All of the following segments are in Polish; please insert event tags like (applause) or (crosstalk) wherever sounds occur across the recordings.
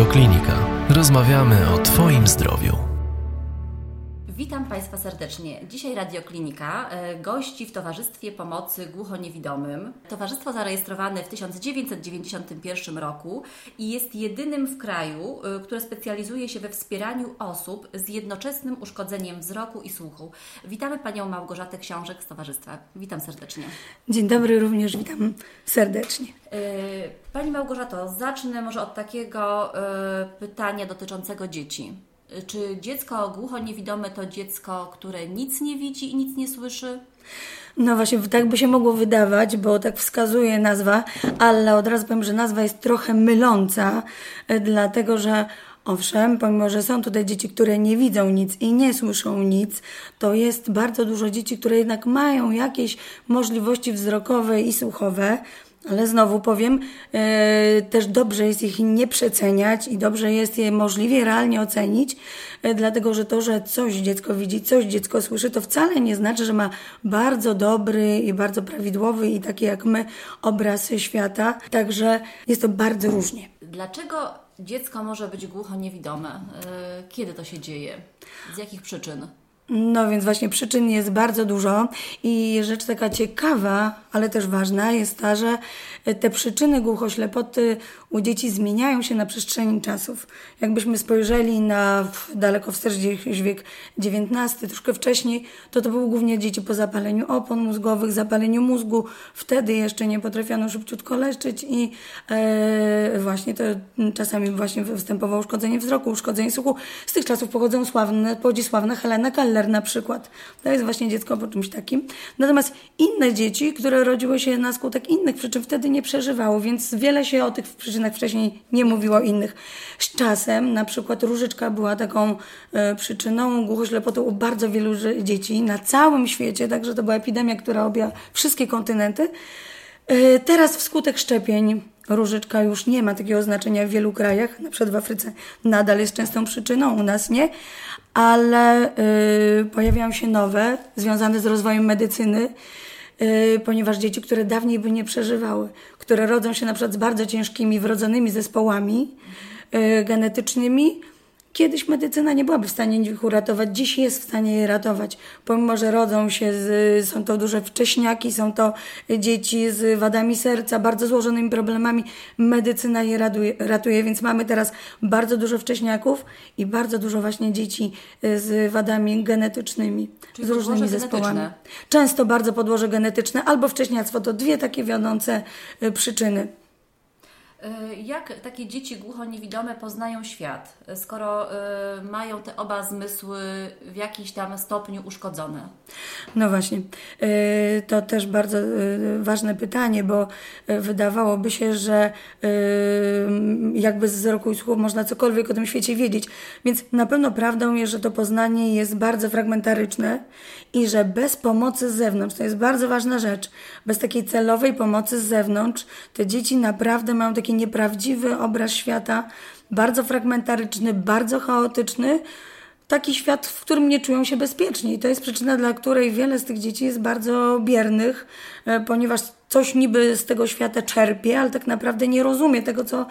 Radioklinika. Rozmawiamy o Twoim zdrowiu. Państwa serdecznie. Dzisiaj Radioklinika e, gości w Towarzystwie Pomocy Głuchoniewidomym. Towarzystwo zarejestrowane w 1991 roku i jest jedynym w kraju, e, które specjalizuje się we wspieraniu osób z jednoczesnym uszkodzeniem wzroku i słuchu. Witamy Panią Małgorzatę Książek z Towarzystwa. Witam serdecznie. Dzień dobry, również witam serdecznie. E, Pani Małgorzato, zacznę może od takiego pytania dotyczącego dzieci. Czy dziecko głucho-niewidome to dziecko, które nic nie widzi i nic nie słyszy? No właśnie, tak by się mogło wydawać, bo tak wskazuje nazwa, ale od razu powiem, że nazwa jest trochę myląca, e, dlatego że Owszem, pomimo że są tutaj dzieci, które nie widzą nic i nie słyszą nic, to jest bardzo dużo dzieci, które jednak mają jakieś możliwości wzrokowe i słuchowe. Ale znowu powiem, e, też dobrze jest ich nie przeceniać i dobrze jest je możliwie realnie ocenić, e, dlatego że to, że coś dziecko widzi, coś dziecko słyszy, to wcale nie znaczy, że ma bardzo dobry i bardzo prawidłowy i taki jak my obraz świata. Także jest to bardzo różnie. Dlaczego dziecko może być głucho niewidome? E, kiedy to się dzieje? Z jakich przyczyn? No więc właśnie przyczyn jest bardzo dużo i rzecz taka ciekawa, ale też ważna jest ta, że te przyczyny głuchoślepoty u dzieci zmieniają się na przestrzeni czasów. Jakbyśmy spojrzeli na daleko wstecz gdzieś wiek XIX, troszkę wcześniej, to to były głównie dzieci po zapaleniu opon mózgowych, zapaleniu mózgu. Wtedy jeszcze nie potrafiono szybciutko leczczyć i e, właśnie to czasami właśnie występowało uszkodzenie wzroku, uszkodzenie słuchu. Z tych czasów pochodzą sławne, pochodzi sławna Helena Keller na przykład. To jest właśnie dziecko po czymś takim. Natomiast inne dzieci, które rodziły się na skutek innych przyczyn, wtedy nie przeżywało, więc wiele się o tych przyczynach przyczynach wcześniej nie mówiło innych. Z czasem na przykład różyczka była taką e, przyczyną głuchoślepoty u bardzo wielu dzieci na całym świecie, także to była epidemia, która objęła wszystkie kontynenty. E, teraz wskutek szczepień różyczka już nie ma takiego znaczenia w wielu krajach, na przykład w Afryce nadal jest częstą przyczyną, u nas nie, ale y, pojawiają się nowe, związane z rozwojem medycyny, ponieważ dzieci, które dawniej by nie przeżywały, które rodzą się na przykład z bardzo ciężkimi wrodzonymi zespołami y, genetycznymi, Kiedyś medycyna nie byłaby w stanie ich uratować, dziś jest w stanie je ratować. Pomimo, że rodzą się, z, są to duże wcześniaki, są to dzieci z wadami serca, bardzo złożonymi problemami, medycyna je ratuje, ratuje, więc mamy teraz bardzo dużo wcześniaków i bardzo dużo właśnie dzieci z wadami genetycznymi, Czyli z różnymi zespołami. Genetyczne. Często bardzo podłoże genetyczne albo wcześniactwo to dwie takie wiodące y, przyczyny. E, jak takie dzieci głucho-niewidome poznają świat, skoro y, mają te oba zmysły w jakiś tam stopniu uszkodzone? No właśnie, y, to też bardzo y, ważne pytanie, bo wydawałoby się, że jakby z wzroku i słuchu można cokolwiek o tym świecie wiedzieć. Więc na pewno prawdą jest, że to poznanie jest bardzo fragmentaryczne i że bez pomocy z zewnątrz, to jest bardzo ważna rzecz, bez takiej celowej pomocy z zewnątrz, te dzieci naprawdę mają taki nieprawdziwy obraz świata, bardzo fragmentaryczny, bardzo chaotyczny, taki świat, w którym nie czują się bezpiecznie. I to jest przyczyna, dla której wiele z tych dzieci jest bardzo biernych, e, ponieważ coś niby z tego świata czerpie, ale tak naprawdę nie rozumie tego, co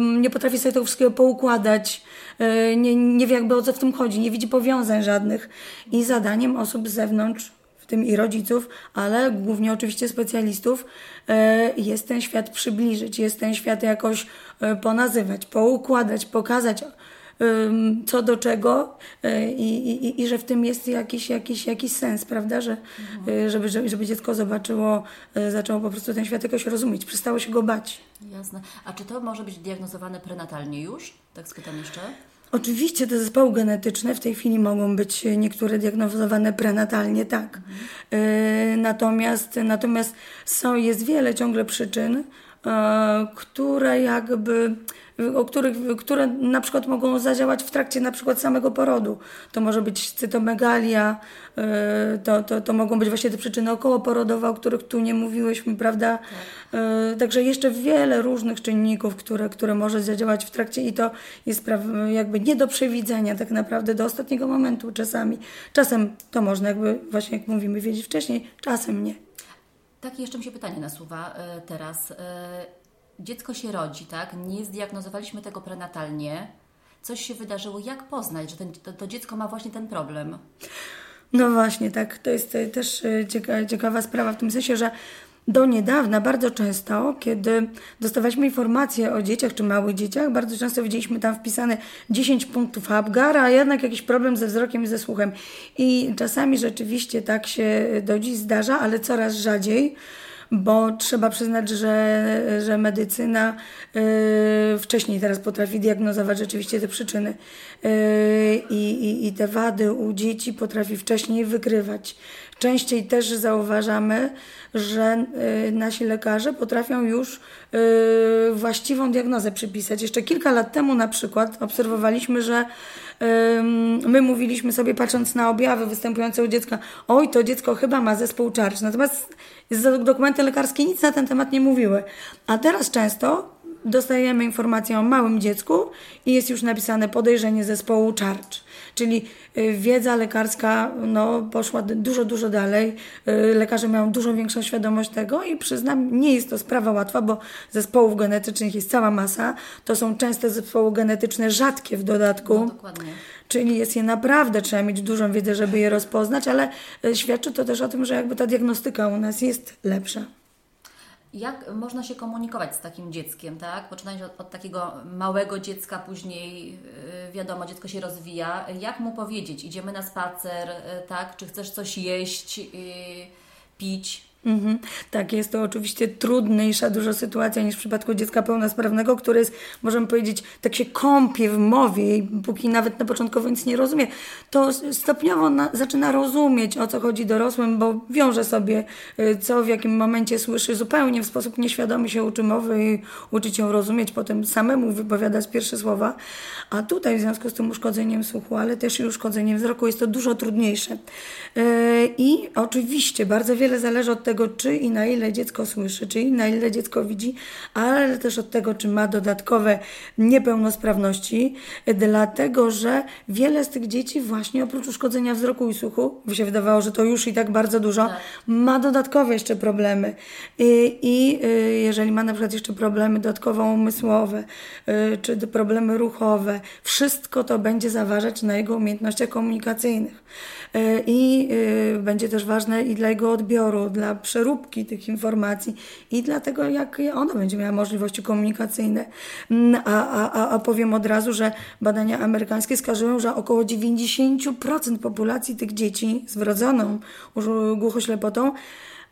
nie potrafi sobie tego wszystkiego poukładać, e, nie, nie wie jakby o co w tym chodzi, nie widzi powiązań żadnych. I zadaniem osób z zewnątrz tym i rodziców, ale głównie oczywiście specjalistów, e, jest ten świat przybliżyć, jest ten świat jakoś ponazywać, poukładać, pokazać, co do czego e, i, i, i że w tym jest jakiś, jakiś, jakiś sens, prawda? Że, żeby, żeby, dziecko zobaczyło, e, zaczęło po prostu ten świat jakoś rozumieć, przestało się go bać. Jasne. A czy to może być diagnozowane prenatalnie już? Tak spytam jeszcze. Oczywiście te zespoły genetyczne w tej chwili mogą być niektóre diagnozowane prenatalnie, tak. Mhm. Natomiast, natomiast są, jest wiele ciągle przyczyn, które jakby o których, które na przykład mogą zadziałać w trakcie na przykład samego porodu. To może być cytomegalia, e, to, to, to mogą być właśnie te przyczyny okołoporodowe, o których tu nie mówiłyśmy, prawda? E, także jeszcze wiele różnych czynników, które, które może zadziałać w trakcie i to jest jakby nie do przewidzenia tak naprawdę do ostatniego momentu czasami. Czasem to można jakby właśnie jak mówimy wiedzieć wcześniej, czasem nie. Takie jeszcze mi się pytanie nasuwa e, teraz dziecko się rodzi, tak? Nie zdiagnozowaliśmy tego prenatalnie. Coś się wydarzyło. Jak poznać, że ten, to, to dziecko ma właśnie ten problem? No właśnie, tak. To jest e, też e, cieka, ciekawa sprawa w tym sensie, że do niedawna bardzo często, kiedy dostawaliśmy informacje o dzieciach czy małych dzieciach, bardzo często widzieliśmy tam wpisane 10 punktów Apgara, a jednak jakiś problem ze wzrokiem i ze słuchem. I czasami rzeczywiście tak się do dziś zdarza, ale coraz rzadziej bo trzeba przyznać, że, że medycyna yy, wcześniej teraz potrafi diagnozować rzeczywiście te przyczyny yy, i, i te wady u dzieci potrafi wcześniej wykrywać. Częściej też zauważamy, że y, nasi lekarze potrafią już y, właściwą diagnozę przypisać. Jeszcze kilka lat temu na przykład obserwowaliśmy, że my mówiliśmy sobie, patrząc na objawy występujące u dziecka, oj, to dziecko chyba ma zespół czarcz. Natomiast dokumenty lekarskie nic na ten temat nie mówiły. A teraz często dostajemy informację o małym dziecku i jest już napisane podejrzenie zespołu czarcz. Czyli y, wiedza lekarska no, poszła dużo, dużo dalej. Y, lekarze mają dużo większą świadomość tego i przyznam, nie jest to sprawa łatwa, bo zespołów genetycznych jest cała masa. To są często zespoły genetyczne rzadkie w dodatku. No, dokładnie. Czyli jest je naprawdę, trzeba mieć dużą wiedzę, żeby je rozpoznać, ale y, świadczy to też o tym, że jakby ta diagnostyka u nas jest lepsza. Jak można się komunikować z takim dzieckiem, tak? Poczynając od, od takiego małego dziecka, później yy, wiadomo, dziecko się rozwija. Jak mu powiedzieć? Idziemy na spacer, yy, tak? Czy chcesz coś jeść, yy, pić? Mhm. Tak, jest to oczywiście trudniejsza dużo sytuacja niż w przypadku dziecka pełnosprawnego, które jest, możemy powiedzieć, tak się kąpie w mowie i póki nawet na początkowo nic nie rozumie, to stopniowo na, zaczyna rozumieć, o co chodzi dorosłym, bo wiąże sobie, y, co w jakim momencie słyszy, zupełnie w sposób nieświadomy się uczy mowy i uczyć ją rozumieć, potem samemu wypowiadać pierwsze słowa. A tutaj w związku z tym uszkodzeniem słuchu, ale też i uszkodzeniem wzroku jest to dużo trudniejsze. Y, I oczywiście bardzo wiele zależy od tego, tego, czy i na ile dziecko słyszy, czy i na ile dziecko widzi, ale też od tego, czy ma dodatkowe niepełnosprawności, dlatego że wiele z tych dzieci właśnie oprócz uszkodzenia wzroku i słuchu, by się wydawało, że to już i tak bardzo dużo, tak. ma dodatkowe jeszcze problemy. I, I, y, jeżeli ma na przykład jeszcze problemy dodatkowo umysłowe, y, czy problemy ruchowe, wszystko to będzie zaważać na jego umiejętnościach komunikacyjnych. Y, I będzie też ważne i dla jego odbioru, dla przeróbki tych informacji i dlatego, jak ona będzie miała możliwości komunikacyjne. Mm, a, a, a powiem od razu, że badania amerykańskie wskazują, że około 90% populacji tych dzieci z wrodzoną głuchoślepotą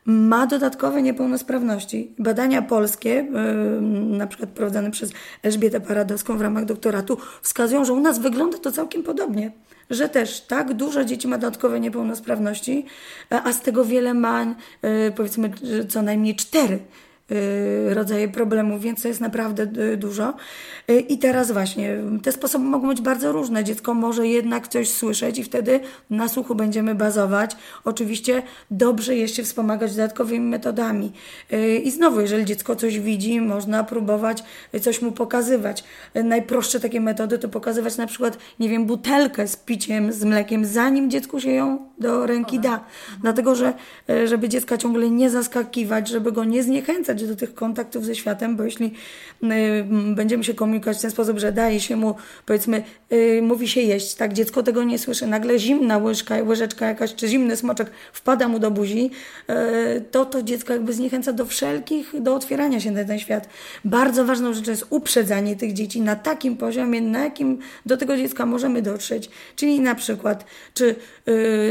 ma dodatkowe niepełnosprawności. Badania polskie, yy, na przykład prowadzone przez Elżbietę Paradowską w ramach doktoratu, wskazują, że u nas wygląda to całkiem podobnie że też tak dużo dzieci ma dodatkowe niepełnosprawności, a z tego wiele ma e, powiedzmy co najmniej cztery Y, rodzaje problemów, więc to jest naprawdę y, dużo. Y, I teraz właśnie, te sposoby mogą być bardzo różne. Dziecko może jednak coś słyszeć i wtedy na słuchu będziemy bazować. Oczywiście dobrze jest się wspomagać dodatkowymi metodami. I znowu, jeżeli dziecko coś widzi, można próbować coś mu pokazywać. Najprostsze takie metody to pokazywać na przykład, nie wiem, butelkę z piciem, z mlekiem, zanim dziecku się ją do ręki da. Dlatego, że żeby dziecka ciągle nie zaskakiwać, żeby go nie zniechęcać do tych kontaktów ze światem, bo jeśli y, będziemy się komunikować w ten sposób, że daje się mu, powiedzmy, y, mówi się jeść, tak, dziecko tego nie słyszy, nagle zimna łyżka, łyżeczka jakaś, czy zimny smoczek wpada mu do buzi, y, to to dziecko jakby zniechęca do wszelkich, do otwierania się na ten świat. Bardzo ważną rzeczą jest uprzedzanie tych dzieci na takim poziomie, na jakim do tego dziecka możemy dotrzeć. Czyli na przykład, czy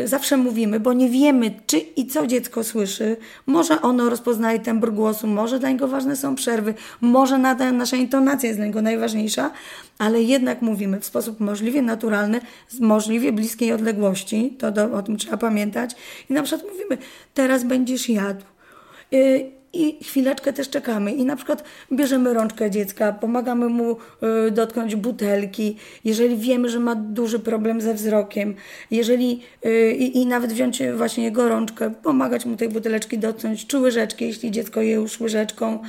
zawsze mówimy, bo nie wiemy, czy i co dziecko słyszy, może ono rozpoznaje tembr głosu, może dla niego ważne są przerwy, może nasza intonacja jest dla niego najważniejsza, ale jednak mówimy w sposób możliwie naturalny, z możliwie bliskiej odległości, to do, o tym trzeba pamiętać. I na przykład mówimy, teraz będziesz jadł. Yy, i chwileczkę też czekamy. I na przykład bierzemy rączkę dziecka, pomagamy mu y, dotknąć butelki, jeżeli wiemy, że ma duży problem ze wzrokiem, jeżeli y, i nawet wziąć właśnie jego rączkę, pomagać mu tej buteleczki dotknąć, czy łyżeczki, jeśli dziecko je już łyżeczką,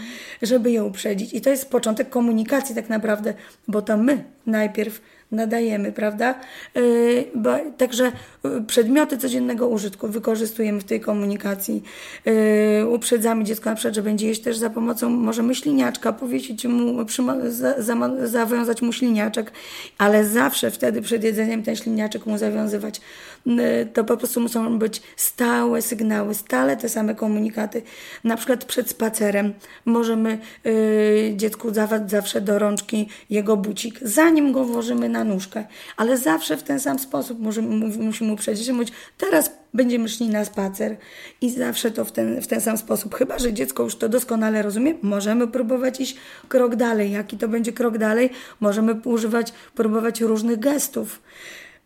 żeby je uprzedzić. I to jest początek komunikacji tak naprawdę, bo to my najpierw nadajemy, prawda? Yy, bo, także yy, przedmioty codziennego użytku wykorzystujemy w tej komunikacji. Yy, uprzedzamy dziecko na przykład, że będzie jeść też za pomocą może myśliniaczka, powiesić mu, za, za, zawiązać mu śliniaczek, ale zawsze wtedy przed jedzeniem ten śliniaczek mu zawiązywać. To po prostu muszą być stałe sygnały, stale te same komunikaty. Na przykład przed spacerem możemy dziecku dawać zawsze do rączki jego bucik, zanim go włożymy na nóżkę, ale zawsze w ten sam sposób musimy, musimy uprzedzić, że mówić, teraz będziemy szli na spacer i zawsze to w ten, w ten sam sposób. Chyba, że dziecko już to doskonale rozumie, możemy próbować iść krok dalej. Jaki to będzie krok dalej? Możemy używać, próbować różnych gestów.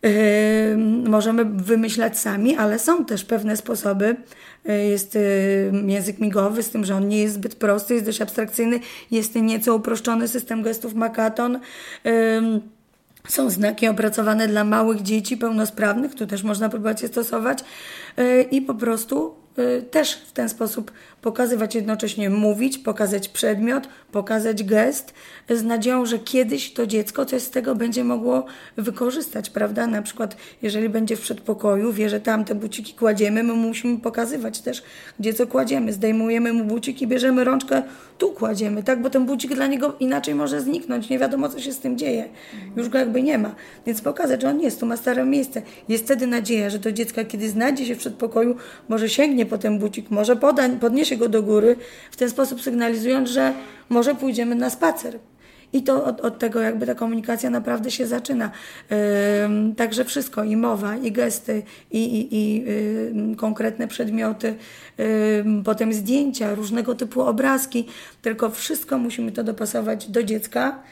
Yy, możemy wymyślać sami, ale są też pewne sposoby. Yy, jest yy, język migowy, z tym, że on nie jest zbyt prosty, jest dość abstrakcyjny. Jest nieco uproszczony system gestów Makaton. Są znaki opracowane dla małych dzieci pełnosprawnych, tu też można próbować je stosować yy, i po prostu yy, też w ten sposób pokazywać jednocześnie mówić, pokazać przedmiot, pokazać gest, z nadzieją, że kiedyś to dziecko coś z tego będzie mogło wykorzystać, prawda? Na przykład, jeżeli będzie w przedpokoju, wie, że tam te buciki kładziemy, my musimy pokazywać też, gdzie co kładziemy. Zdejmujemy mu buciki, bierzemy rączkę, tu kładziemy, tak? Bo ten bucik dla niego inaczej może zniknąć, nie wiadomo, co się z tym dzieje. Już go jakby nie ma. Więc pokazać, że on jest, tu ma stare miejsce. Jest wtedy nadzieja, że to dziecko, kiedy znajdzie się w przedpokoju, może sięgnie po ten bucik, może poda, podniesie go do góry, w ten sposób sygnalizując, że może pójdziemy na spacer. I to od, od, tego jakby ta komunikacja naprawdę się zaczyna. Także wszystko, i mowa, i gesty, i, i, i konkretne przedmioty, potem zdjęcia, różnego typu obrazki, tylko wszystko musimy to dopasować do dziecka,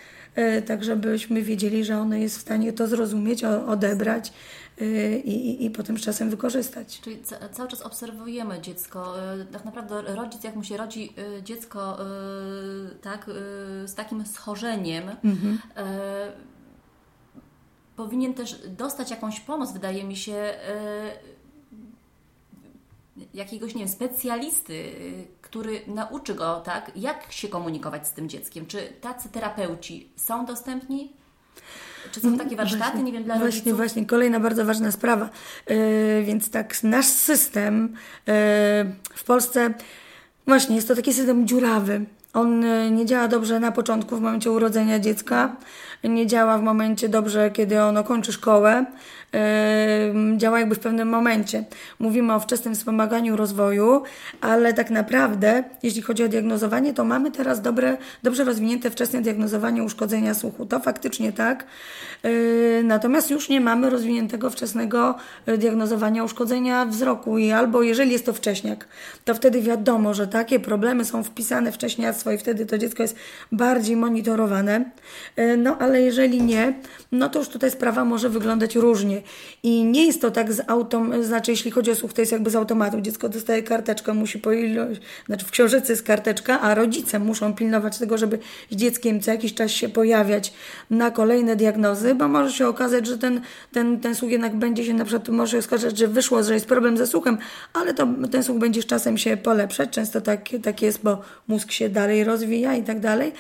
tak żebyśmy wiedzieli, że ono jest w stanie to zrozumieć, odebrać Y, i, i potem z czasem wykorzystać. Czyli cały czas obserwujemy dziecko. Y, tak naprawdę rodzic, jak mu się rodzi dziecko tak, z takim schorzeniem, mhm. powinien też dostać jakąś pomoc, wydaje mi się, jakiegoś, nie wiem, specjalisty, który nauczy go, tak, jak się komunikować z tym dzieckiem. Czy tacy terapeuci są dostępni? Czy są takie warsztaty, właśnie, nie wiem, dla właśnie, rodziców? Właśnie, kolejna bardzo ważna sprawa. Yy, więc tak, nasz system yy, w Polsce, właśnie jest to taki system dziurawy. On yy, nie działa dobrze na początku, w momencie urodzenia dziecka, nie działa w momencie dobrze, kiedy ono kończy szkołę, działa jakby w pewnym momencie. Mówimy o wczesnym wspomaganiu rozwoju, ale tak naprawdę, jeśli chodzi o diagnozowanie, to mamy teraz dobre, dobrze rozwinięte wczesne diagnozowanie uszkodzenia słuchu. To faktycznie tak. Yy, natomiast już nie mamy rozwiniętego wczesnego yy, diagnozowania uszkodzenia wzroku i albo jeżeli jest to wcześniak, to wtedy wiadomo, że takie problemy są wpisane w wcześniactwo i wtedy to dziecko jest bardziej monitorowane. Yy, no ale jeżeli nie, no to już tutaj sprawa może wyglądać różnie. I nie jest to tak z autom, znaczy jeśli chodzi o słuch, to jest jakby z automatu. Dziecko dostaje karteczkę, musi po ilość, znaczy w książce jest karteczka, a rodzice muszą pilnować tego, żeby z dzieckiem co jakiś czas się pojawiać na kolejne diagnozy, bo może się okazać, że ten, ten, ten słuch jednak będzie się na przykład, może okazać, że wyszło, że jest problem ze słuchem, ale to ten słuch będzie z czasem się polepszać. Często tak, tak jest, bo mózg się dalej rozwija i tak dalej.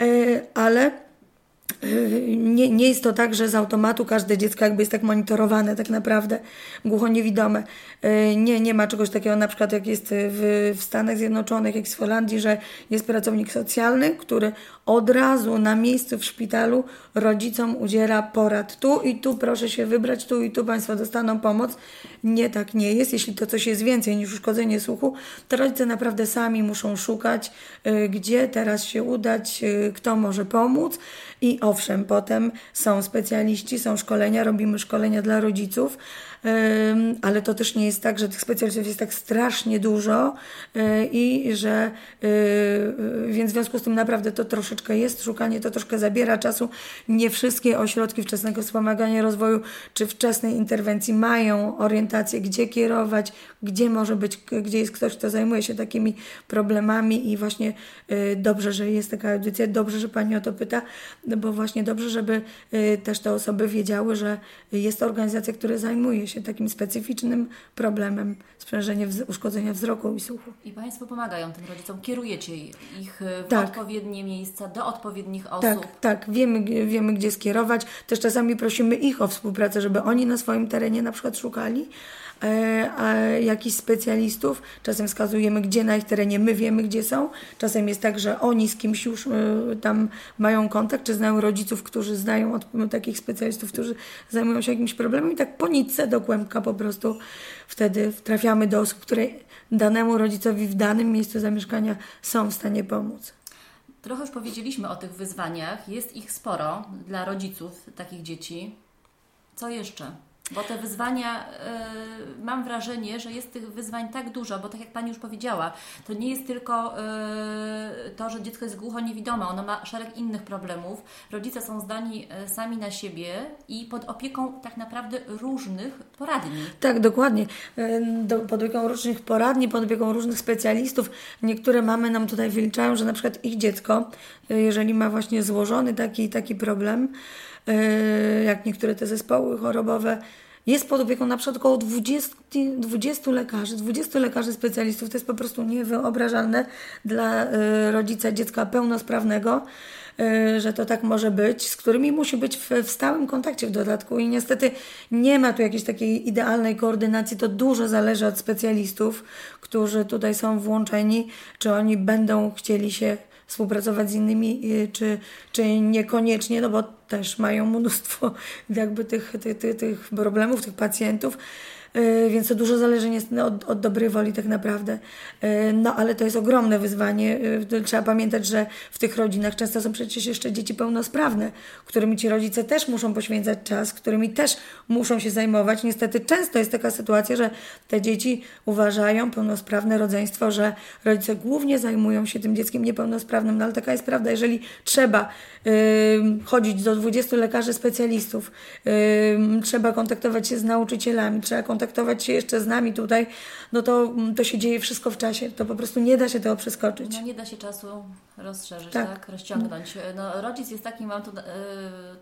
E, ale nie, nie jest to tak, że z automatu każde dziecko jakby jest tak monitorowane tak naprawdę, głuchoniewidome. E, nie, nie ma czegoś takiego na przykład jak jest w, w Stanach Zjednoczonych, jak w Holandii, że jest pracownik socjalny, który od razu na miejscu w szpitalu rodzicom udziela porad. Tu i tu proszę się wybrać, tu i tu Państwo dostaną pomoc. Nie, tak nie jest. Jeśli to coś jest więcej niż uszkodzenie słuchu, to rodzice naprawdę sami muszą szukać, e, gdzie teraz się udać, e, kto może pomóc. I owszem, potem są specjaliści, są szkolenia, robimy szkolenia dla rodziców, ale to też nie jest tak, że tych specjalistów jest tak strasznie dużo e, i że e, więc w związku z tym naprawdę to troszeczkę jest, szukanie to troszkę zabiera czasu. Nie wszystkie ośrodki wczesnego wspomagania rozwoju czy wczesnej interwencji mają orientację, gdzie kierować, gdzie może być, gdzie jest ktoś, kto zajmuje się takimi problemami i właśnie e, dobrze, że jest taka audycja, dobrze, że Pani o to pyta, bo właśnie dobrze, żeby też te osoby wiedziały, że jest organizacja, która zajmuje się się takim specyficznym problemem sprzężenia wz- uszkodzenia wzroku i słuchu. I Państwo pomagają tym rodzicom, kierujecie ich e, w Tak. odpowiednie miejsca, do odpowiednich osób. Tak, tak, wiemy, wiemy gdzie skierować. Też czasami prosimy ich o współpracę, żeby oni na swoim terenie na przykład szukali jakichś specjalistów. Czasem wskazujemy, gdzie na ich terenie my wiemy, gdzie są. Czasem jest tak, że oni z kimś już e, tam mają kontakt, czy znają rodziców, którzy znają od, takich specjalistów, którzy zajmują się jakimś problemem i tak po nitce do kłębka po prostu wtedy trafiamy do osób, które danemu rodzicowi w danym miejscu zamieszkania są w stanie pomóc. Trochę już powiedzieliśmy o tych wyzwaniach. Jest ich sporo dla rodziców takich dzieci. Co jeszcze? Bo te wyzwania, y, mam wrażenie, że jest tych wyzwań tak dużo, bo tak jak Pani już powiedziała, to nie jest tylko y, to, że dziecko jest głucho-niewidome, ono ma szereg innych problemów. Rodzice są zdani y, sami na siebie i pod opieką tak naprawdę różnych poradni. Tak, dokładnie. E, Do, pod opieką różnych poradni, pod opieką różnych specjalistów. Niektóre mamy nam tutaj wyliczają, że na przykład ich dziecko, e, jeżeli ma właśnie złożony taki, taki problem, jak niektóre te zespoły chorobowe, jest pod opieką na przykład około 20, 20 lekarzy, 20 lekarzy specjalistów. To jest po prostu niewyobrażalne dla e, rodzica dziecka pełnosprawnego y, że to tak może być, z którymi musi być w, w stałym kontakcie w dodatku. I niestety nie ma tu jakiejś takiej idealnej koordynacji, to dużo zależy od specjalistów, którzy tutaj są włączeni, czy oni będą chcieli się współpracować z innymi, y, czy, czy niekoniecznie, no bo też mają mnóstwo (laughs) jakby tych, tych, tych, tych problemów, tych pacjentów. Y, Więc to dużo zależy od, od dobrej woli tak naprawdę. Y, No ale to jest ogromne wyzwanie. Y, Trzeba pamiętać, że w tych rodzinach często są przecież jeszcze dzieci pełnosprawne, którymi ci rodzice też muszą poświęcać czas, którymi też muszą się zajmować. Niestety często jest taka sytuacja, że te dzieci uważają, pełnosprawne rodzeństwo, że rodzice głównie zajmują się tym dzieckiem niepełnosprawnym, no ale taka jest prawda. Jeżeli trzeba y, chodzić do 20 lekarzy specjalistów, y, trzeba kontaktować się z nauczycielami, trzeba kontaktować się jeszcze z nami tutaj, no to, to się dzieje wszystko w czasie. To po prostu nie da się tego przeskoczyć. No nie da się czasu rozszerzyć, Tak. tak, rozciągnąć. No, rodzic jest takim, mam tu, e,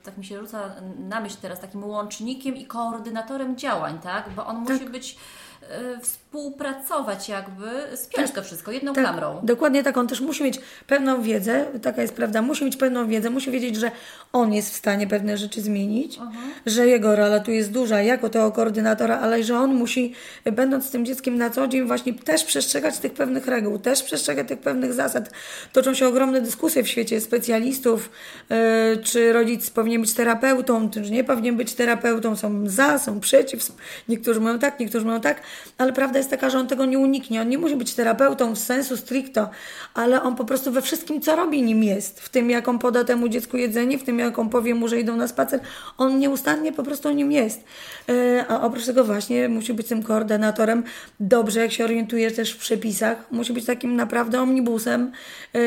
tak mi się rzuca na myśl teraz, takim łącznikiem i koordynatorem działań, tak? Bo on musi być, współpracować jakby, spiąć to wszystko jedną Tak, klamrą. dokładnie tak. On też musi mieć pewną wiedzę, taka jest prawda, musi mieć pewną wiedzę, musi wiedzieć, że on jest w stanie pewne rzeczy zmienić, że jego rola tu jest duża jako tego koordynatora, ale że on musi, będąc z tym dzieckiem na co dzień, właśnie też przestrzegać tych pewnych reguł, też przestrzegać tych pewnych zasad. Toczą się ogromne dyskusje w świecie specjalistów, yy, czy rodzic powinien być terapeutą, czy nie powinien być terapeutą, są za, są przeciw, niektórzy mówią tak, niektórzy mówią tak, ale prawda jest taka, że on tego nie uniknie. On nie musi być terapeutą w sensu stricto, ale on po prostu we wszystkim, co robi, nim jest. W tym, jak on poda temu dziecku jedzenie, w tym, jak on powie mu, że idą na spacer, on nieustannie po prostu nim jest. E, A oprócz tego właśnie musi być tym koordynatorem. Dobrze, jak się orientuje też w przepisach, musi być takim naprawdę omnibusem. E,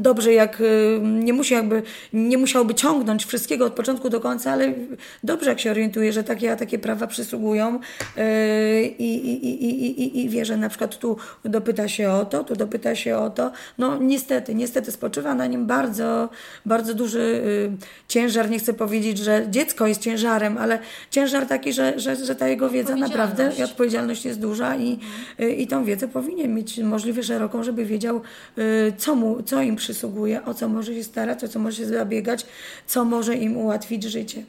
Dobrze, jak e, nie musi jakby, nie musiałby ciągnąć wszystkiego od początku do końca, ale dobrze, jak się orientuje, że takie, a takie prawa przysługują i, i, i, i, i, wie, że na przykład tu dopyta się o to, tu dopyta się o to. No niestety, niestety spoczywa na nim bardzo, bardzo duży y, ciężar. Nie chcę powiedzieć, że dziecko jest ciężarem, ale ciężar taki, że, że, że ta jego wiedza naprawdę i odpowiedzialność jest duża i, y, i tą wiedzę powinien mieć możliwie szeroką, żeby wiedział, y, co, mu, co im przysługuje, o co może się starać, o co może się zabiegać, co może im ułatwić życie.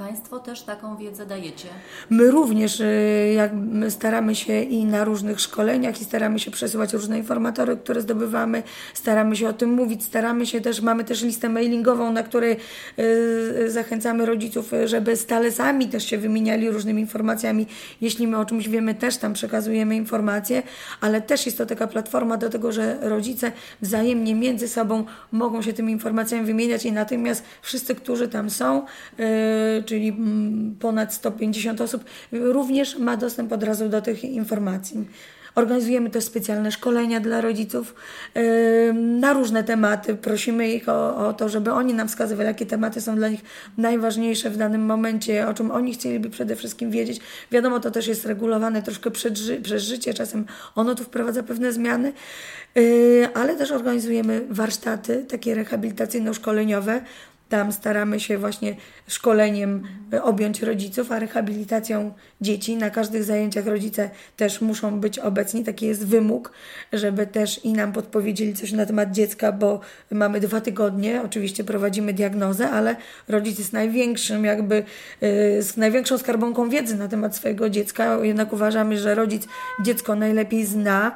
Państwo też taką wiedzę dajecie. My również y, jak my staramy się i na różnych szkoleniach i staramy się przesyłać różne informatory, które zdobywamy, staramy się o tym mówić, staramy się też, mamy też listę mailingową, na której y, zachęcamy rodziców, y, żeby stale sami też się wymieniali różnymi informacjami. Jeśli my o czymś wiemy, też tam przekazujemy informacje, ale też jest to taka platforma do tego, że rodzice wzajemnie między sobą mogą się tymi informacjami wymieniać i natychmiast wszyscy, którzy tam są, y, czyli mm, ponad 150 osób, również ma dostęp od razu do tych informacji. Organizujemy też specjalne szkolenia dla rodziców y, na różne tematy. Prosimy ich o, o to, żeby oni nam wskazywali, jakie tematy są dla nich najważniejsze w danym momencie, o czym oni chcieliby przede wszystkim wiedzieć. Wiadomo, to też jest regulowane troszkę przez życie, czasem ono tu wprowadza pewne zmiany, y, ale też organizujemy warsztaty takie rehabilitacyjno-szkoleniowe Tam staramy się właśnie szkoleniem objąć rodziców, a rehabilitacją dzieci. Na każdych zajęciach rodzice też muszą być obecni. Taki jest wymóg, żeby też i nam podpowiedzieli coś na temat dziecka, bo mamy dwa tygodnie. Oczywiście prowadzimy diagnozę, ale rodzic jest największym, jakby y, z największą skarbonką wiedzy na temat swojego dziecka. Jednak uważamy, że rodzic dziecko najlepiej zna. Y,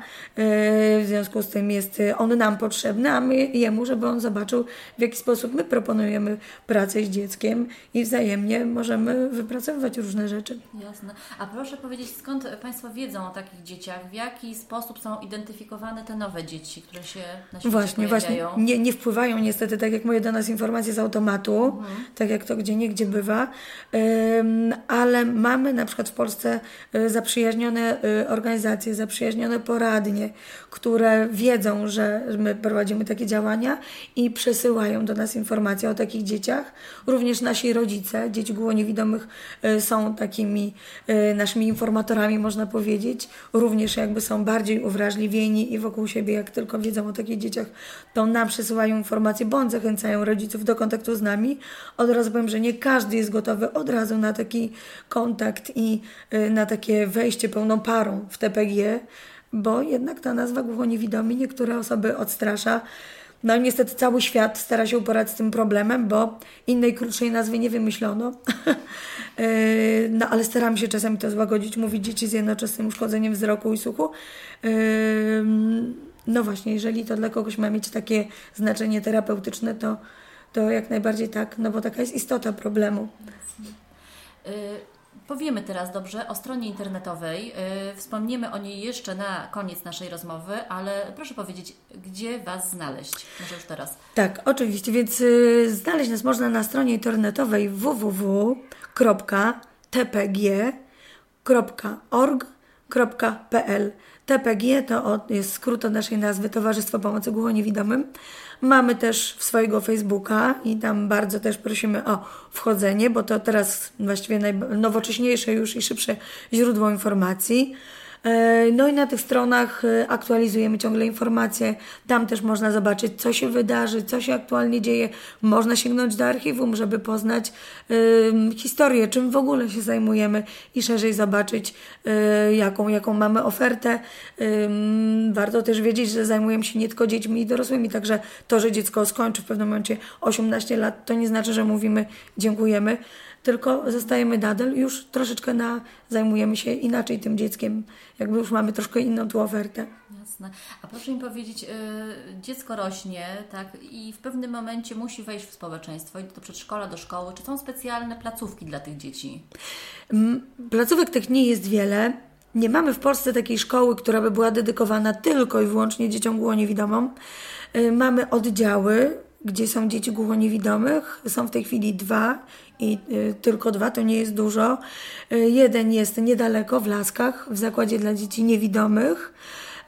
w związku z tym jest on nam potrzebny, a my jemu, żeby on zobaczył, w jaki sposób my proponujemy pracę z dzieckiem i wzajemnie możemy wypracowywać różne rzeczy. Jasne. A proszę powiedzieć, skąd Państwo wiedzą o takich dzieciach? W jaki sposób są identyfikowane te nowe dzieci, które się na świecie Właśnie, pojawiają? właśnie. Nie, nie wpływają niestety, tak jak moje do nas informacje z automatu, Mhm. tak jak to gdzie niegdzie bywa, ale mamy na przykład w Polsce y, zaprzyjaźnione y, organizacje, zaprzyjaźnione poradnie, które wiedzą, że my prowadzimy takie działania i przesyłają do nas informacje o takich dzieciach. Również nasi rodzice, dzieci głuchoniewidomych y, są takimi y, naszymi informatorami, można powiedzieć. Również jakby są bardziej uwrażliwieni i wokół siebie, jak tylko wiedzą o takich dzieciach, to nam przesyłają informacje, bądź zachęcają rodziców do kontaktu z nami. Od razu powiem, że nie każdy jest gotowy od razu na taki kontakt i y, na takie wejście pełną parą w TPG, bo jednak ta nazwa głuchoniewidomi niektóre osoby odstrasza. No niestety cały świat stara się uporać z tym problemem, bo innej krótszej nazwy nie wymyślono. (laughs) Yy, no ale staramy się czasami to złagodzić, mówić dzieci z jednoczesnym uszkodzeniem wzroku i słuchu. Yy, No właśnie, jeżeli to dla kogoś ma mieć takie znaczenie terapeutyczne, to, to jak najbardziej tak, no bo taka jest istota problemu. Powiemy teraz dobrze o stronie internetowej. Y, Wspomniemy o niej jeszcze na koniec naszej rozmowy, ale proszę powiedzieć, gdzie Was znaleźć? Może już teraz. Tak, oczywiście, więc y, znaleźć nas można na stronie internetowej www.tpg.org.pl. TPG to jest skrót od naszej nazwy Towarzystwo Pomocy Głuchoniewidomym. Mamy też swojego Facebooka i tam bardzo też prosimy o wchodzenie, bo to teraz właściwie najnowocześniejsze już i szybsze źródło informacji. E, No i na tych stronach e, aktualizujemy ciągle informacje. Tam też można zobaczyć, co się wydarzy, co się aktualnie dzieje. Można sięgnąć do archiwum, żeby poznać historię, czym w ogóle się zajmujemy i szerzej zobaczyć, e, jaką, jaką mamy ofertę. Warto też wiedzieć, że zajmujemy się nie tylko dziećmi i dorosłymi, także to, że dziecko skończy w pewnym momencie 18 lat, to nie znaczy, że mówimy dziękujemy tylko zostajemy nadal, już troszeczkę na, zajmujemy się inaczej tym dzieckiem, jakby już mamy troszkę inną tu ofertę. Jasne. A proszę mi powiedzieć, y, dziecko rośnie, tak, i w pewnym momencie musi wejść w społeczeństwo, idzie do przedszkola, do szkoły. Czy są specjalne placówki dla tych dzieci? Mm, Placówek tych nie jest wiele. Nie mamy w Polsce takiej szkoły, która by była dedykowana tylko i wyłącznie dzieciom głuchoniewidomom. Y, Mamy oddziały, gdzie są dzieci głuchoniewidomych. Są w tej chwili dwa i y, tylko dwa, to nie jest dużo. Y, Jeden jest niedaleko w Laskach, w zakładzie dla dzieci niewidomych.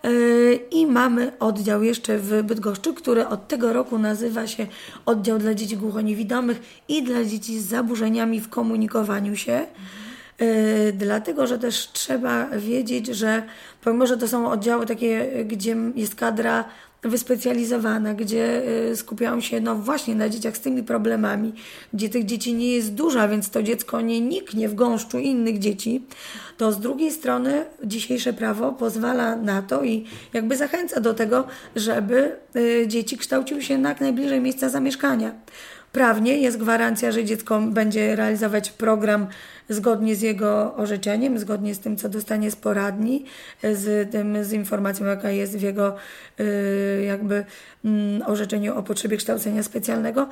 Y, I mamy oddział jeszcze w Bydgoszczy, który od tego roku nazywa się Oddział dla dzieci głuchoniewidomych i dla dzieci z zaburzeniami w komunikowaniu się. Y, Dlatego, że też trzeba wiedzieć, że pomimo, że to są oddziały takie, gdzie jest kadra wyspecjalizowana, gdzie y, skupiają się no właśnie na dzieciach z tymi problemami, gdzie tych dzieci nie jest dużo, więc to dziecko nie niknie w gąszczu innych dzieci, to z drugiej strony dzisiejsze prawo pozwala na to i jakby zachęca do tego, żeby y, dzieci kształciły się na jak najbliżej miejsca zamieszkania. Prawnie jest gwarancja, że dziecko będzie realizować program zgodnie z jego orzeczeniem, zgodnie z tym, co dostanie z poradni, z, tym, z informacją, jaka jest w jego y, jakby mm, orzeczeniu o potrzebie kształcenia specjalnego.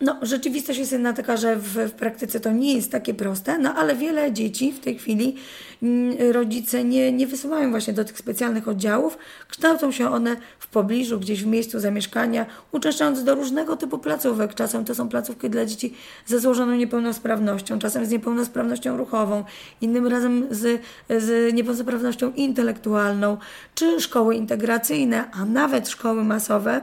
No, rzeczywistość jest jedna taka, że w, w praktyce to nie jest takie proste, no ale wiele dzieci w tej chwili mm, rodzice nie, nie wysyłają właśnie do tych specjalnych oddziałów. Kształcą się one w pobliżu, gdzieś w miejscu zamieszkania, uczęszczając do różnego typu placówek. Czasem to są placówki dla dzieci ze złożoną niepełnosprawnością, czasem z niepełnosprawnością ruchową, innym razem z, z niepełnosprawnością intelektualną, czy szkoły integracyjne, a nawet szkoły masowe.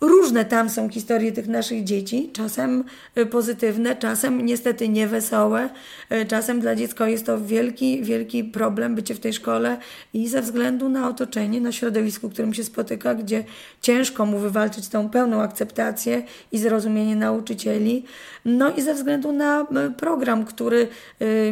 Różne tam są historie tych naszych dzieci, czasem y, pozytywne, czasem niestety niewesołe, y, czasem dla dziecka jest to wielki, wielki problem bycie w tej szkole i ze względu na otoczenie, na środowisku, w którym się spotyka, gdzie ciężko mu wywalczyć tą pełną akceptację i zrozumienie nauczycieli, no i ze względu na y, program, który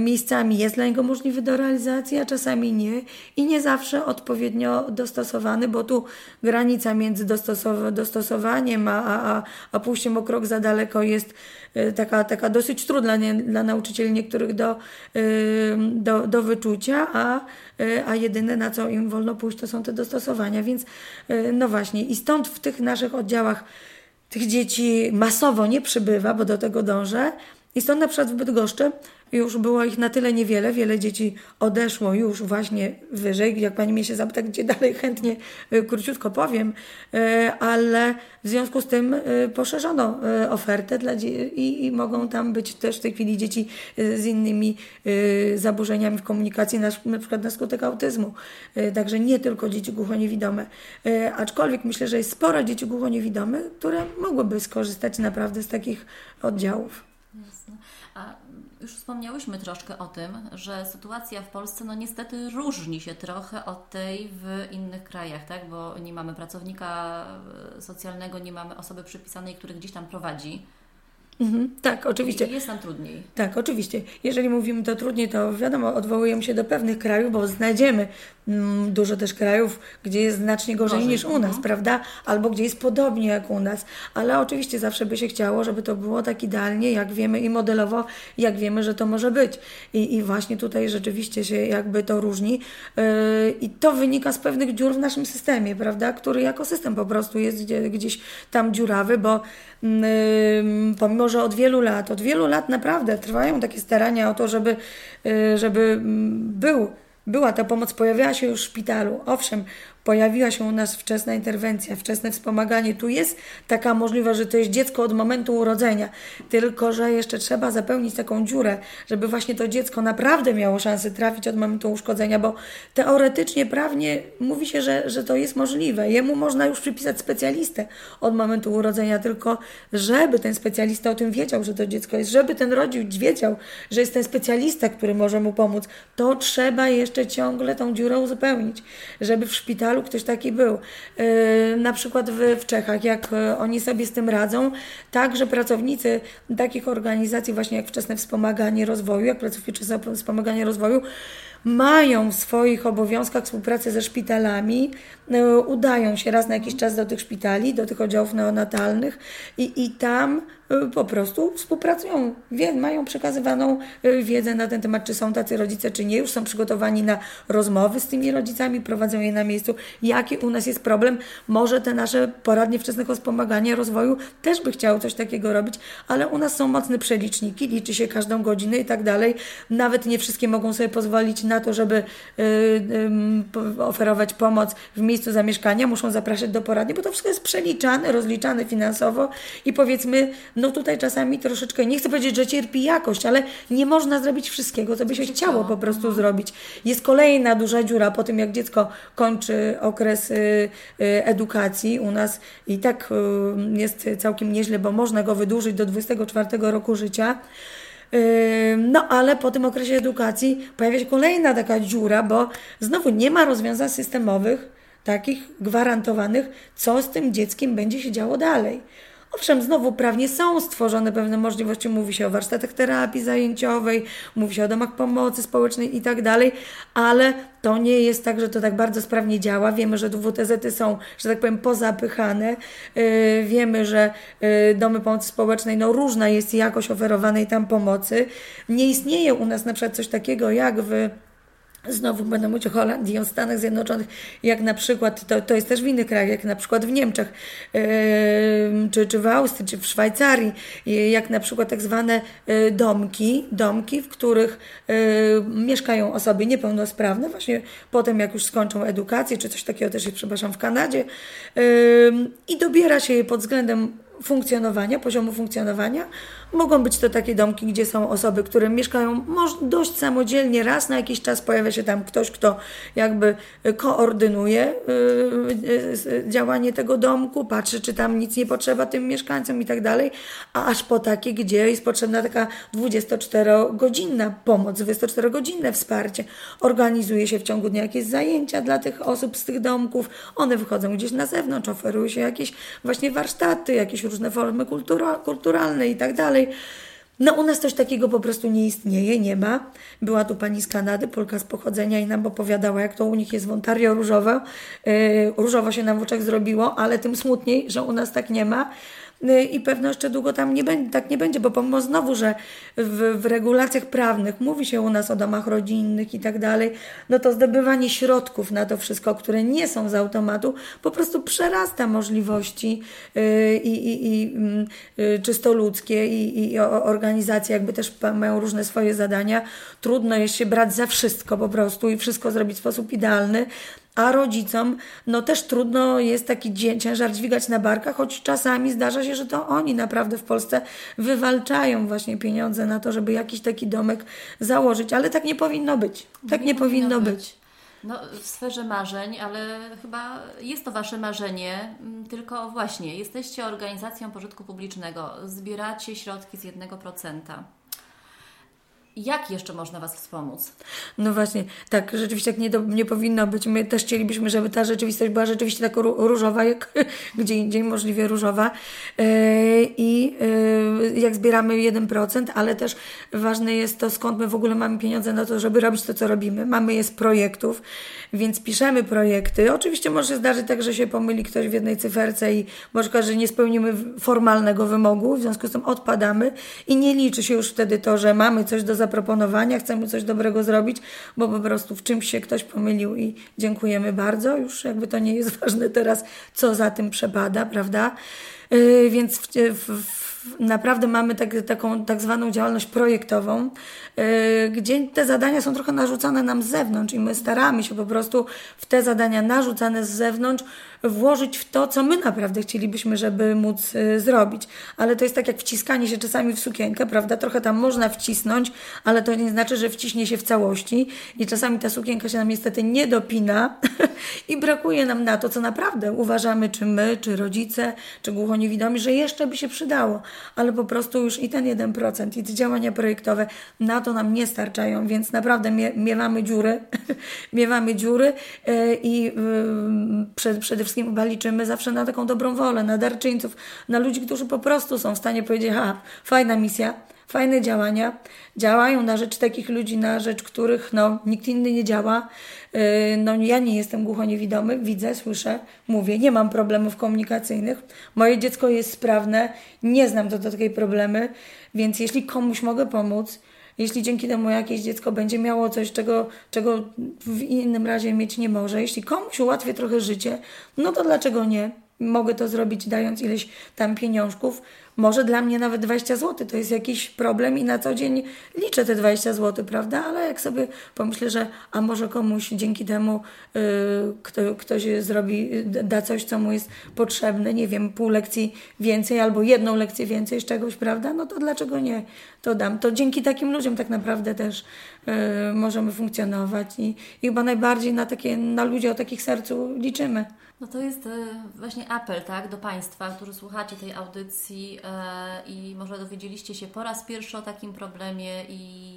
miejscami jest dla niego możliwy do realizacji, a czasami nie i nie zawsze odpowiednio dostosowany, bo tu granica między dostosowaniem dostosowaniem, a, a, a pójściem o krok za daleko jest y, taka, taka dosyć trudna nie, dla nauczycieli niektórych do, y, do, do wyczucia, a, y, a jedyne na co im wolno pójść to są te dostosowania. Więc no właśnie i stąd w tych naszych oddziałach tych dzieci masowo nie przybywa, bo do tego dążę. I stąd na przykład w Bydgoszczy już było ich na tyle niewiele, wiele dzieci odeszło już właśnie wyżej. Jak pani mnie się zapyta, gdzie dalej chętnie y, króciutko powiem, y, ale w związku z tym y, poszerzono ofertę dla i, i mogą tam być też w tej chwili dzieci z innymi zaburzeniami w komunikacji, na, na przykład na skutek autyzmu. Także nie tylko dzieci głuchoniewidome. Aczkolwiek myślę, że jest sporo dzieci głuchoniewidome, które mogłyby skorzystać naprawdę z takich oddziałów. Już wspomniałyśmy troszkę o tym, że sytuacja w Polsce no niestety różni się trochę od tej w innych krajach, tak? bo nie mamy pracownika e, socjalnego, nie mamy osoby przypisanej, który gdzieś tam prowadzi. Mhm, tak, oczywiście. I jest nam trudniej. Tak, oczywiście. Jeżeli mówimy to trudniej, to wiadomo, odwołujemy się do pewnych krajów, bo znajdziemy dużo też krajów, gdzie jest znacznie gorzej, gorzej. niż u nas, mhm. prawda? Albo gdzie jest podobnie jak u nas. Ale oczywiście zawsze by się chciało, żeby to było tak idealnie, jak wiemy i modelowo, jak wiemy, że to może być. I, i właśnie tutaj rzeczywiście się jakby to różni. Yy, I to wynika z pewnych dziur w naszym systemie, prawda? Który jako system po prostu jest gdzie, gdzieś tam dziurawy, bo yy, pomimo że od wielu lat, od wielu lat naprawdę trwają takie starania o to, żeby, y, żeby mm, był, była ta pomoc, pojawiała się już w szpitalu. Owszem, pojawiła się u nas wczesna interwencja, wczesne wspomaganie. Tu jest taka możliwość, że to jest dziecko od momentu urodzenia, tylko że jeszcze trzeba zapełnić taką dziurę, żeby właśnie to dziecko naprawdę miało szansę trafić od momentu uszkodzenia, bo teoretycznie, prawnie mówi się, że, że to jest możliwe. Jemu można już przypisać specjalistę od momentu urodzenia, tylko żeby ten specjalista o tym wiedział, że to dziecko jest, żeby ten rodzic wiedział, że jest ten specjalista, który może mu pomóc, to trzeba jeszcze ciągle tą dziurę uzupełnić, żeby w szpitalu ktoś taki był. Y, na przykład w, w Czechach, jak y, oni sobie z tym radzą, tak, że pracownicy takich organizacji, właśnie jak Wczesne Wspomaganie Rozwoju, jak pracownicy Wczesne Wspomaganie Rozwoju, mają w swoich obowiązkach współpracę ze szpitalami, udają się raz na jakiś czas do tych szpitali, do tych oddziałów neonatalnych i, i tam Y, po prostu współpracują, wie, mają przekazywaną y, wiedzę na ten temat, czy są tacy rodzice, czy nie, już są przygotowani na rozmowy z tymi rodzicami, prowadzą je na miejscu. Jaki u nas jest problem? Może te nasze poradnie wczesnego wspomagania rozwoju też by chciały coś takiego robić, ale u nas są mocne przeliczniki, liczy się każdą godzinę i tak dalej. Nawet nie wszystkie mogą sobie pozwolić na to, żeby oferować pomoc w miejscu zamieszkania, muszą zapraszać do poradni, bo to wszystko jest przeliczane, rozliczane finansowo i powiedzmy, no tutaj czasami troszeczkę, nie chcę powiedzieć, że cierpi jakość, ale nie można zrobić wszystkiego, co by się chciało po prostu zrobić. Jest kolejna duża dziura po tym, jak dziecko kończy okres y, y, edukacji u nas i tak y, jest całkiem nieźle, bo można go wydłużyć do 24 roku życia. No, ale po tym okresie edukacji pojawia się kolejna taka dziura, bo znowu nie ma rozwiązań systemowych, takich gwarantowanych, co z tym dzieckiem będzie się działo dalej. Owszem, znowu prawnie są stworzone pewne możliwości, mówi się o warsztatach terapii zajęciowej, mówi się o domach pomocy społecznej i tak dalej, ale to nie jest tak, że to tak bardzo sprawnie działa. Wiemy, że WTZ-y są, że tak powiem, pozapychane. Yy, wiemy, że yy, domy pomocy społecznej, no różna jest jakość oferowanej tam pomocy. Nie istnieje u nas na przykład coś takiego jak w Znowu będę mówić o Holandii, o Stanach Zjednoczonych, jak na przykład, to, to jest też w innych krajach, jak na przykład w Niemczech, yy, czy, czy w Austrii, czy w Szwajcarii, yy, jak na przykład tak zwane yy, domki, domki, w których mieszkają osoby niepełnosprawne, właśnie potem jak już skończą edukację, czy coś takiego też jest, przepraszam, w Kanadzie, i dobiera się je pod względem funkcjonowania, poziomu funkcjonowania. Mogą być to takie domki, gdzie są osoby, które mieszkają dość samodzielnie, raz na jakiś czas pojawia się tam ktoś, kto jakby koordynuje działanie tego domku, patrzy, czy tam nic nie potrzeba tym mieszkańcom i tak dalej, a aż po takie, gdzie jest potrzebna taka 24-godzinna pomoc, 24-godzinne wsparcie. Organizuje się w ciągu dnia jakieś zajęcia dla tych osób z tych domków, one wychodzą gdzieś na zewnątrz, oferują się jakieś właśnie warsztaty, jakieś różne formy kultura, kulturalne i tak dalej. No u nas coś takiego po prostu nie istnieje, nie ma. Była tu pani z Kanady, Polka z pochodzenia i nam opowiadała, jak to u nich jest w Ontario różowe. Yy, różowo się nam w oczach zrobiło, ale tym smutniej, że u nas tak nie ma. Y, i pewno jeszcze długo tam nie będzie, tak nie będzie, bo pomimo znowu, że w, w regulacjach prawnych mówi się u nas o domach rodzinnych i tak dalej, no to zdobywanie środków na to wszystko, które nie są z automatu, po prostu przerasta możliwości y, i, i, i mm, y, czysto ludzkie i, i organizacje jakby też mają różne swoje zadania. Trudno jest się brać za wszystko po prostu i wszystko zrobić w sposób idealny a rodzicom no też trudno jest taki ciężar dźwigać na barkach, choć czasami zdarza się, że to oni naprawdę w Polsce wywalczają właśnie pieniądze na to, żeby jakiś taki domek założyć, ale tak nie powinno być. Tak nie, nie powinno, być. być. No, w sferze marzeń, ale chyba jest to Wasze marzenie, mm, tylko właśnie jesteście organizacją pożytku publicznego, zbieracie środki z 1%. Jak jeszcze można Was wspomóc? No właśnie, tak, rzeczywiście tak nie, do, nie powinno być. My też chcielibyśmy, żeby ta rzeczywistość była rzeczywiście tak różowa, jak (laughs) gdzie indziej możliwie różowa. Yy, I yy, jak zbieramy 1%, ale też ważne jest to, skąd my w ogóle mamy pieniądze na to, żeby robić to, co robimy. Mamy je z projektów, więc piszemy projekty. Oczywiście może się zdarzyć tak, że się pomyli ktoś w jednej cyferce i może że nie spełnimy formalnego wymogu, w związku z tym odpadamy i nie liczy się już wtedy to, że mamy coś do zaproponowania, chcemy coś dobrego zrobić, bo po prostu w czymś się ktoś pomylił i dziękujemy bardzo. Już jakby to nie jest (laughs) ważne teraz, co za tym przepada, prawda? Yy, więc w, w, naprawdę mamy tak, taką tak zwaną działalność projektową, yy, gdzie te zadania są trochę narzucane nam z zewnątrz i my staramy się po prostu w te zadania narzucane z zewnątrz włożyć w to, co my naprawdę chcielibyśmy, żeby móc y, zrobić. Ale to jest tak jak wciskanie się czasami w sukienkę, prawda? Trochę tam można wcisnąć, ale to nie znaczy, że wciśnie się w całości i czasami ta sukienka się nam niestety nie dopina (laughs) i brakuje nam na to, co naprawdę uważamy, czy my, czy rodzice, czy głuchoniewidomi, że jeszcze by się przydało, ale po prostu już i ten 1% i te działania projektowe na to nam nie starczają, więc naprawdę mie miewamy dziury, (laughs) miewamy dziury y, i przede wszystkim wszystkim chyba liczymy zawsze na taką dobrą wolę, na darczyńców, na ludzi, którzy po prostu są w stanie powiedzieć, ha, fajna misja, fajne działania, działają na rzecz takich ludzi, na rzecz których no, nikt inny nie działa. Yy, no, ja nie jestem głuchoniewidomy, widzę, słyszę, mówię, nie mam problemów komunikacyjnych, moje dziecko jest sprawne, nie znam do takiej problemy, więc jeśli komuś mogę pomóc, jeśli dzięki temu jakieś dziecko będzie miało coś, czego, czego w innym razie mieć nie może, jeśli komuś ułatwię trochę życie, no to dlaczego nie? Mogę to zrobić dając ileś tam pieniążków, może dla mnie nawet 20 zł to jest jakiś problem i na co dzień liczę te 20 zł, prawda? Ale jak sobie pomyślę, że a może komuś dzięki temu yy, kto, ktoś zrobi, da coś, co mu jest potrzebne, nie wiem, pół lekcji więcej albo jedną lekcję więcej z czegoś, prawda? No to dlaczego nie? To dam. To dzięki takim ludziom tak naprawdę też yy, możemy funkcjonować i, i chyba najbardziej na, takie, na ludzi o takich sercu liczymy. No to jest e, właśnie apel tak, do Państwa, którzy słuchacie tej audycji i może dowiedzieliście się po raz pierwszy o takim problemie i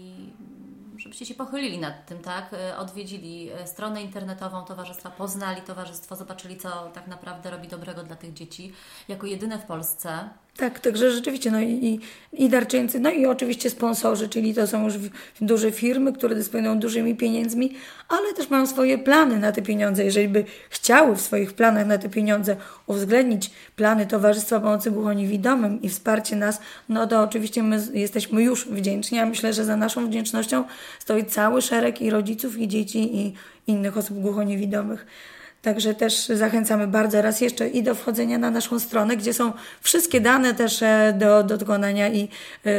żebyście się pochylili nad tym, tak? E, odwiedzili stronę internetową towarzystwa, poznali towarzystwo, zobaczyli, co tak naprawdę robi dobrego dla tych dzieci. Jako jedyne w Polsce tak, także rzeczywiście, no i, i darczyńcy, no i oczywiście sponsorzy, czyli to są już duże firmy, które dysponują dużymi pieniędzmi, ale też mają swoje plany na te pieniądze. Jeżeli by chciały w swoich planach na te pieniądze uwzględnić plany Towarzystwa Pomocy Głuchoniewidomym i wsparcie nas, no to oczywiście my jesteśmy już wdzięczni. Ja myślę, że za naszą wdzięcznością stoi cały szereg i rodziców, i dzieci, i innych osób głuchoniewidomych. Także też zachęcamy bardzo raz jeszcze i do wchodzenia na naszą stronę, gdzie są wszystkie dane też e, do, do dokonania i y,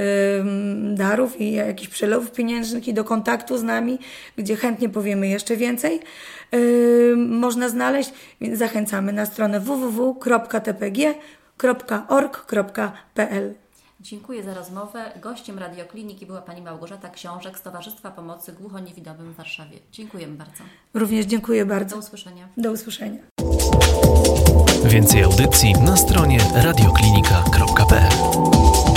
darów i jakichś przelewów pieniężnych i do kontaktu z nami, gdzie chętnie powiemy jeszcze więcej. Y, można znaleźć, więc zachęcamy na stronę www.tpg www.org.pl. Dziękuję za rozmowę. Gościem Radiokliniki była Pani Małgorzata Książek z Towarzystwa Pomocy Głuchoniewidomym w Warszawie. Dziękujemy bardzo. Również dziękuję bardzo. Do usłyszenia. Do usłyszenia. Więcej audycji na stronie radioklinika.pl